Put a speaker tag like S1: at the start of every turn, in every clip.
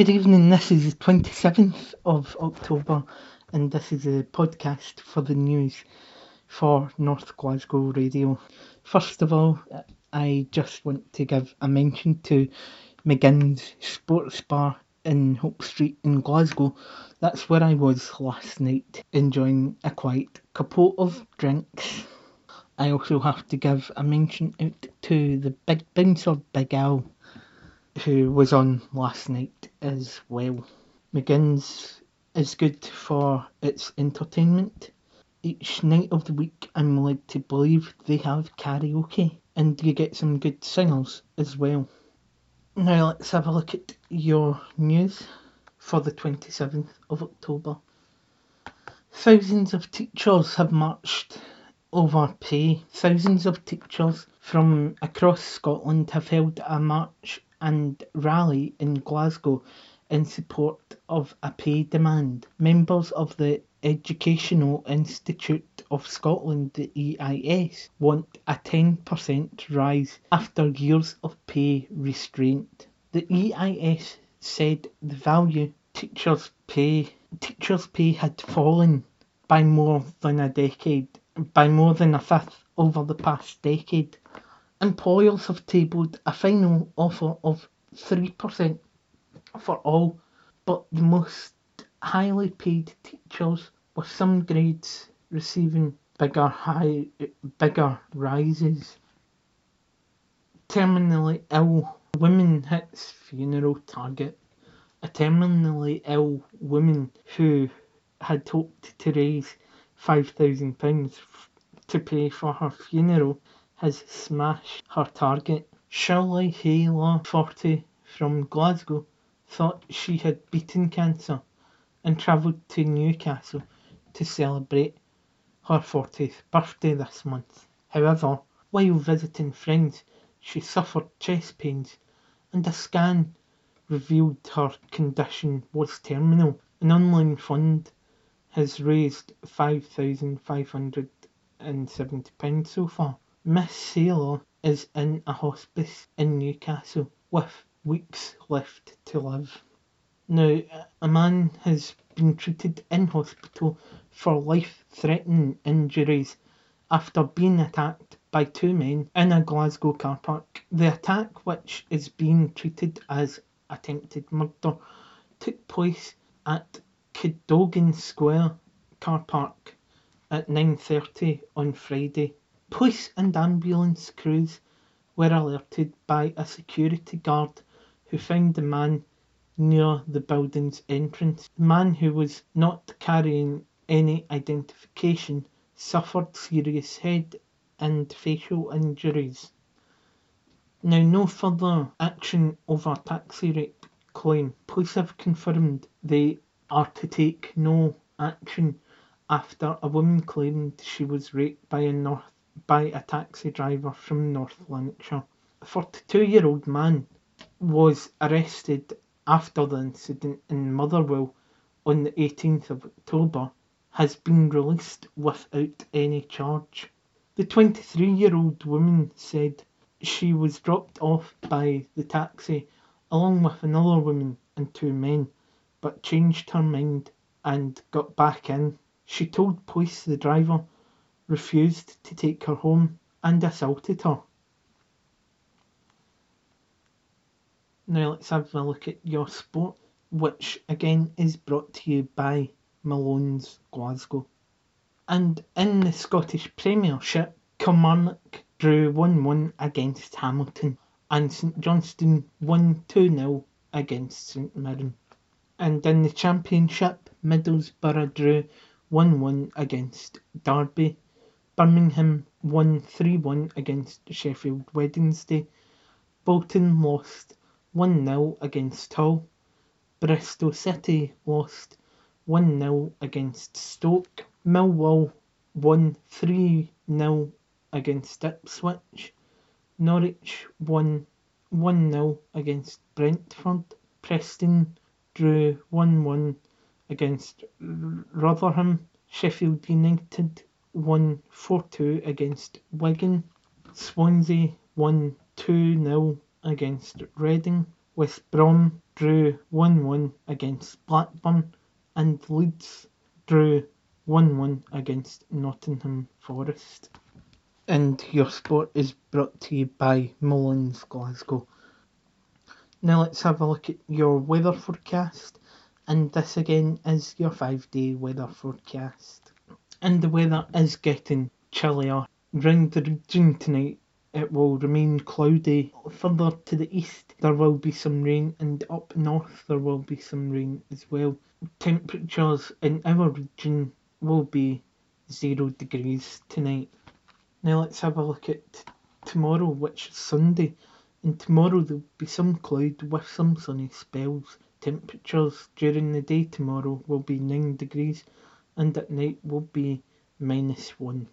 S1: Good evening, this is the 27th of October, and this is a podcast for the news for North Glasgow Radio. First of all, I just want to give a mention to McGinn's Sports Bar in Hope Street in Glasgow. That's where I was last night, enjoying a quiet couple of drinks. I also have to give a mention out to the Big Bouncer Big Al, who was on last night as well. McGinn's is good for its entertainment. Each night of the week, I'm led to believe they have karaoke, and you get some good singers as well. Now let's have a look at your news for the 27th of October. Thousands of teachers have marched over pay. Thousands of teachers from across Scotland have held a march and rally in Glasgow in support of a pay demand. Members of the Educational Institute of Scotland, the EIS, want a 10% rise after years of pay restraint. The EIS said the value teachers' pay teachers' pay had fallen by more than a decade, by more than a fifth over the past decade. Employers have tabled a final offer of 3% for all but the most highly paid teachers, with some grades receiving bigger high bigger rises. Terminally ill woman hits funeral target. A terminally ill woman who had hoped to raise £5,000 to pay for her funeral has smashed her target. Shirley Haylaw, 40, from Glasgow, thought she had beaten cancer and travelled to Newcastle to celebrate her 40th birthday this month. However, while visiting friends, she suffered chest pains and a scan revealed her condition was terminal. An online fund has raised £5,570 so far. Miss Saylor is in a hospice in Newcastle with weeks left to live. Now, a man has been treated in hospital for life threatening injuries after being attacked by two men in a Glasgow car park. The attack, which is being treated as attempted murder, took place at Cadogan Square car park at 9.30 on Friday. Police and ambulance crews were alerted by a security guard who found the man near the building's entrance. The man, who was not carrying any identification, suffered serious head and facial injuries. Now, no further action over taxi rape claim. Police have confirmed they are to take no action after a woman claimed she was raped by a North by a taxi driver from North Lanarkshire. A 42 year old man was arrested after the incident in Motherwell on the 18th of October has been released without any charge. The 23 year old woman said she was dropped off by the taxi along with another woman and two men, but changed her mind and got back in. She told police the driver refused to take her home and assaulted her. Now let's have a look at your sport, which again is brought to you by Malone's Glasgow. And in the Scottish Premiership, Kilmarnock drew 1 1 against Hamilton, and St Johnstone won 2 0 against St Mirren. And in the Championship, Middlesbrough drew 1 1 against Derby, Birmingham won 3 1 against Sheffield Wednesday, Bolton lost 1 0 against Hull. Bristol City lost 1 0 against Stoke. Millwall won 3 0 against Ipswich. Norwich won 1 0 against Brentford. Preston drew 1 1 against Rotherham. Sheffield United won 4 2 against Wigan. Swansea won 2 0 against Reading, West Brom drew 1 1 against Blackburn, and Leeds drew 1 1 against Nottingham Forest. And your sport is brought to you by Mullins Glasgow. Now let's have a look at your weather forecast. And this again is your five day weather forecast. And the weather is getting chillier. Round the region tonight, it will remain cloudy. Further to the east, there will be some rain, and up north, there will be some rain as well. Temperatures in our region will be zero degrees tonight. Now let's have a look at tomorrow, which is Sunday. And tomorrow there'll be some cloud with some sunny spells. Temperatures during the day tomorrow will be 9 degrees and at night will be minus 1.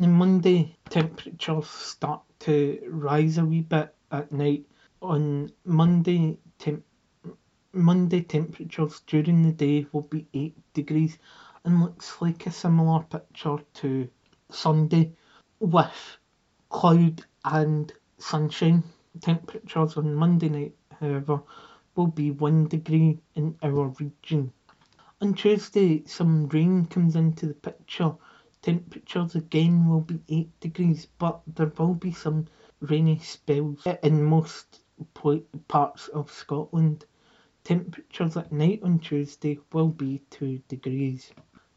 S1: On Monday, temperatures start to rise a wee bit at night. On Monday, temp- Monday temperatures during the day will be 8 degrees and looks like a similar picture to Sunday with cloud and sunshine. Temperatures on Monday night, however, will be 1 degree in our region. On Tuesday, some rain comes into the picture. Temperatures again will be 8 degrees, but there will be some rainy spells in most parts of Scotland. Temperatures at night on Tuesday will be 2 degrees.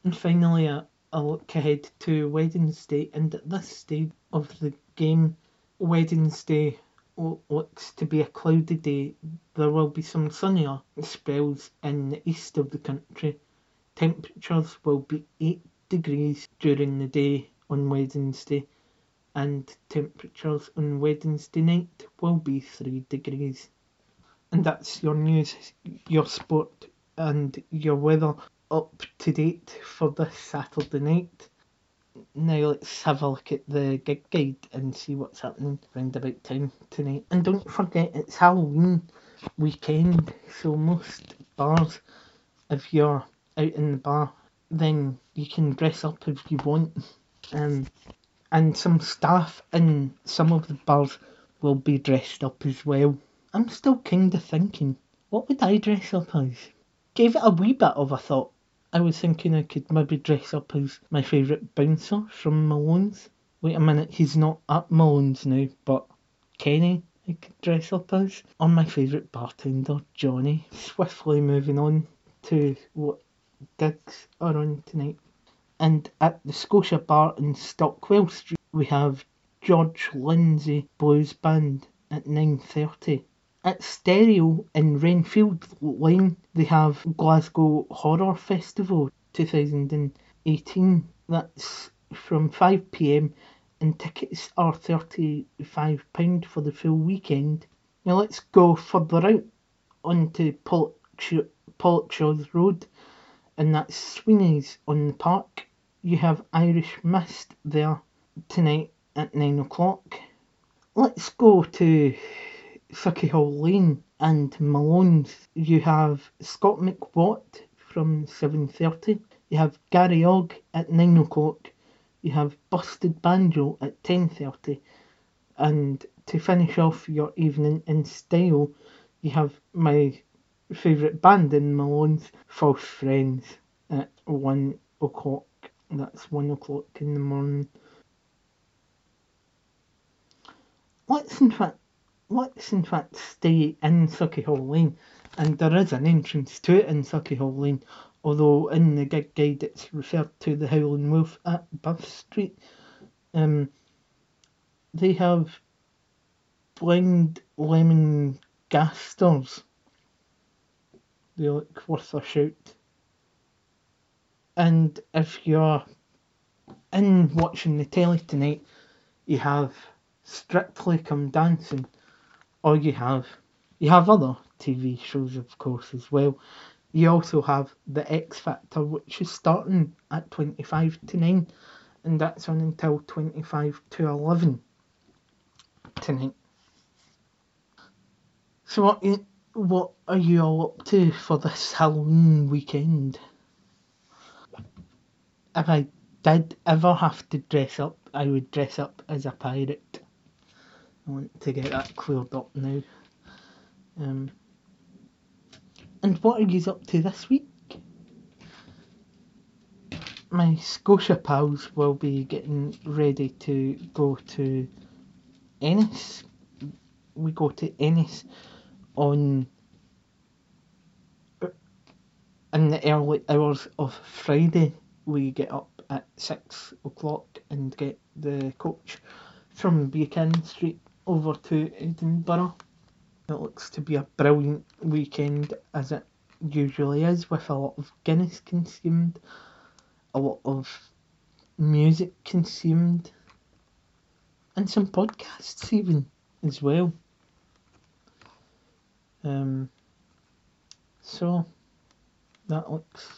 S1: And finally, a, a look ahead to Wednesday, and at this stage of the game, Wednesday looks to be a cloudy day. There will be some sunnier spells in the east of the country. Temperatures will be 8 degrees during the day on Wednesday, and temperatures on Wednesday night will be 3 degrees. And that's your news, your sport, and your weather up to date for this Saturday night. Now let's have a look at the gig guide and see what's happening around about town tonight. And don't forget it's Halloween weekend, so most bars, if you're out in the bar, then you can dress up if you want. Um, and some staff in some of the bars will be dressed up as well. I'm still kinda thinking, what would I dress up as? Gave it a wee bit of a thought I was thinking I could maybe dress up as my favourite bouncer from Malone's. Wait a minute, he's not at Malone's now, but Kenny I could dress up as. Or my favourite bartender, Johnny. Swiftly moving on to what gigs are on tonight. And at the Scotia Bar in Stockwell Street, we have George Lindsay Blues Band at 9.30. At Stereo in Renfield Lane, they have Glasgow Horror Festival 2018. That's from 5 pm, and tickets are £35 for the full weekend. Now let's go further out onto Pollokshaws Road, and that's Sweeney's on the park. You have Irish Mist there tonight at 9 o'clock. Let's go to Sauchiehall Lane and Malone's. You have Scott McWatt from 7.30. You have Gary Ogg at 9 o'clock. You have Busted Banjo at 10.30. And to finish off your evening in style, you have my favourite band in Malone's, False Friends, at 1 o'clock. That's 1 o'clock in the morning. Let's in fact let's in fact stay in Sauchiehall Lane, and there is an entrance to it in Sauchiehall Lane, although in the gig guide it's referred to the Howling Wolf at Bath Street. Um, they have blind lemon gasters. They look worth a shout. And if you're in watching the telly tonight, you have Strictly Come Dancing or you have you have other TV shows of course as well. You also have the X Factor which is starting at 25 to 9 and that's on until 25 to 11 tonight. So what you, what are you all up to for this Halloween weekend? If I did ever have to dress up, I would dress up as a pirate. I want to get that cleared up now. Um, and what are you up to this week? My Scotia pals will be getting ready to go to Ennis. We go to Ennis on in the early hours of Friday. We get up at six o'clock and get the coach from Buchanan Street over to Edinburgh. It looks to be a brilliant weekend as it usually is, with a lot of Guinness consumed, a lot of music consumed, and some podcasts even as well. Um, so that looks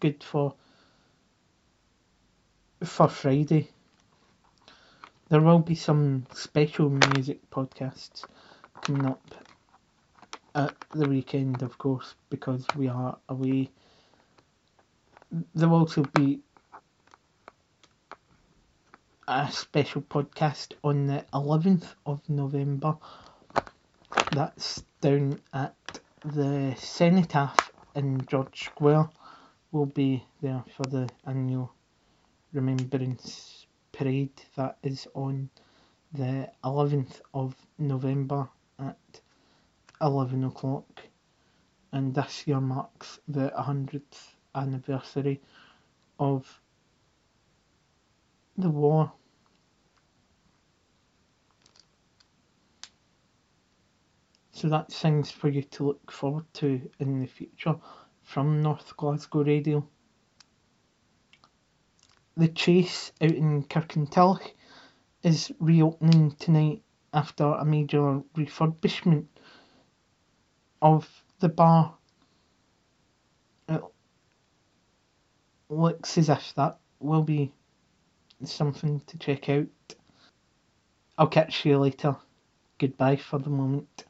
S1: good for for Friday. There will be some special music podcasts coming up at the weekend, of course, because we are away. There will also be a special podcast on the 11th of November. That's down at the Cenotaph in George Square. We'll be there for the annual Remembrance Parade that is on the 11th of November at 11 o'clock. And this year marks the 100th anniversary of the war. So that's things for you to look forward to in the future from North Glasgow Radio. The Chase out in Kirkintilloch is reopening tonight after a major refurbishment of the bar. It looks as if that will be something to check out. I'll catch you later. Goodbye for the moment.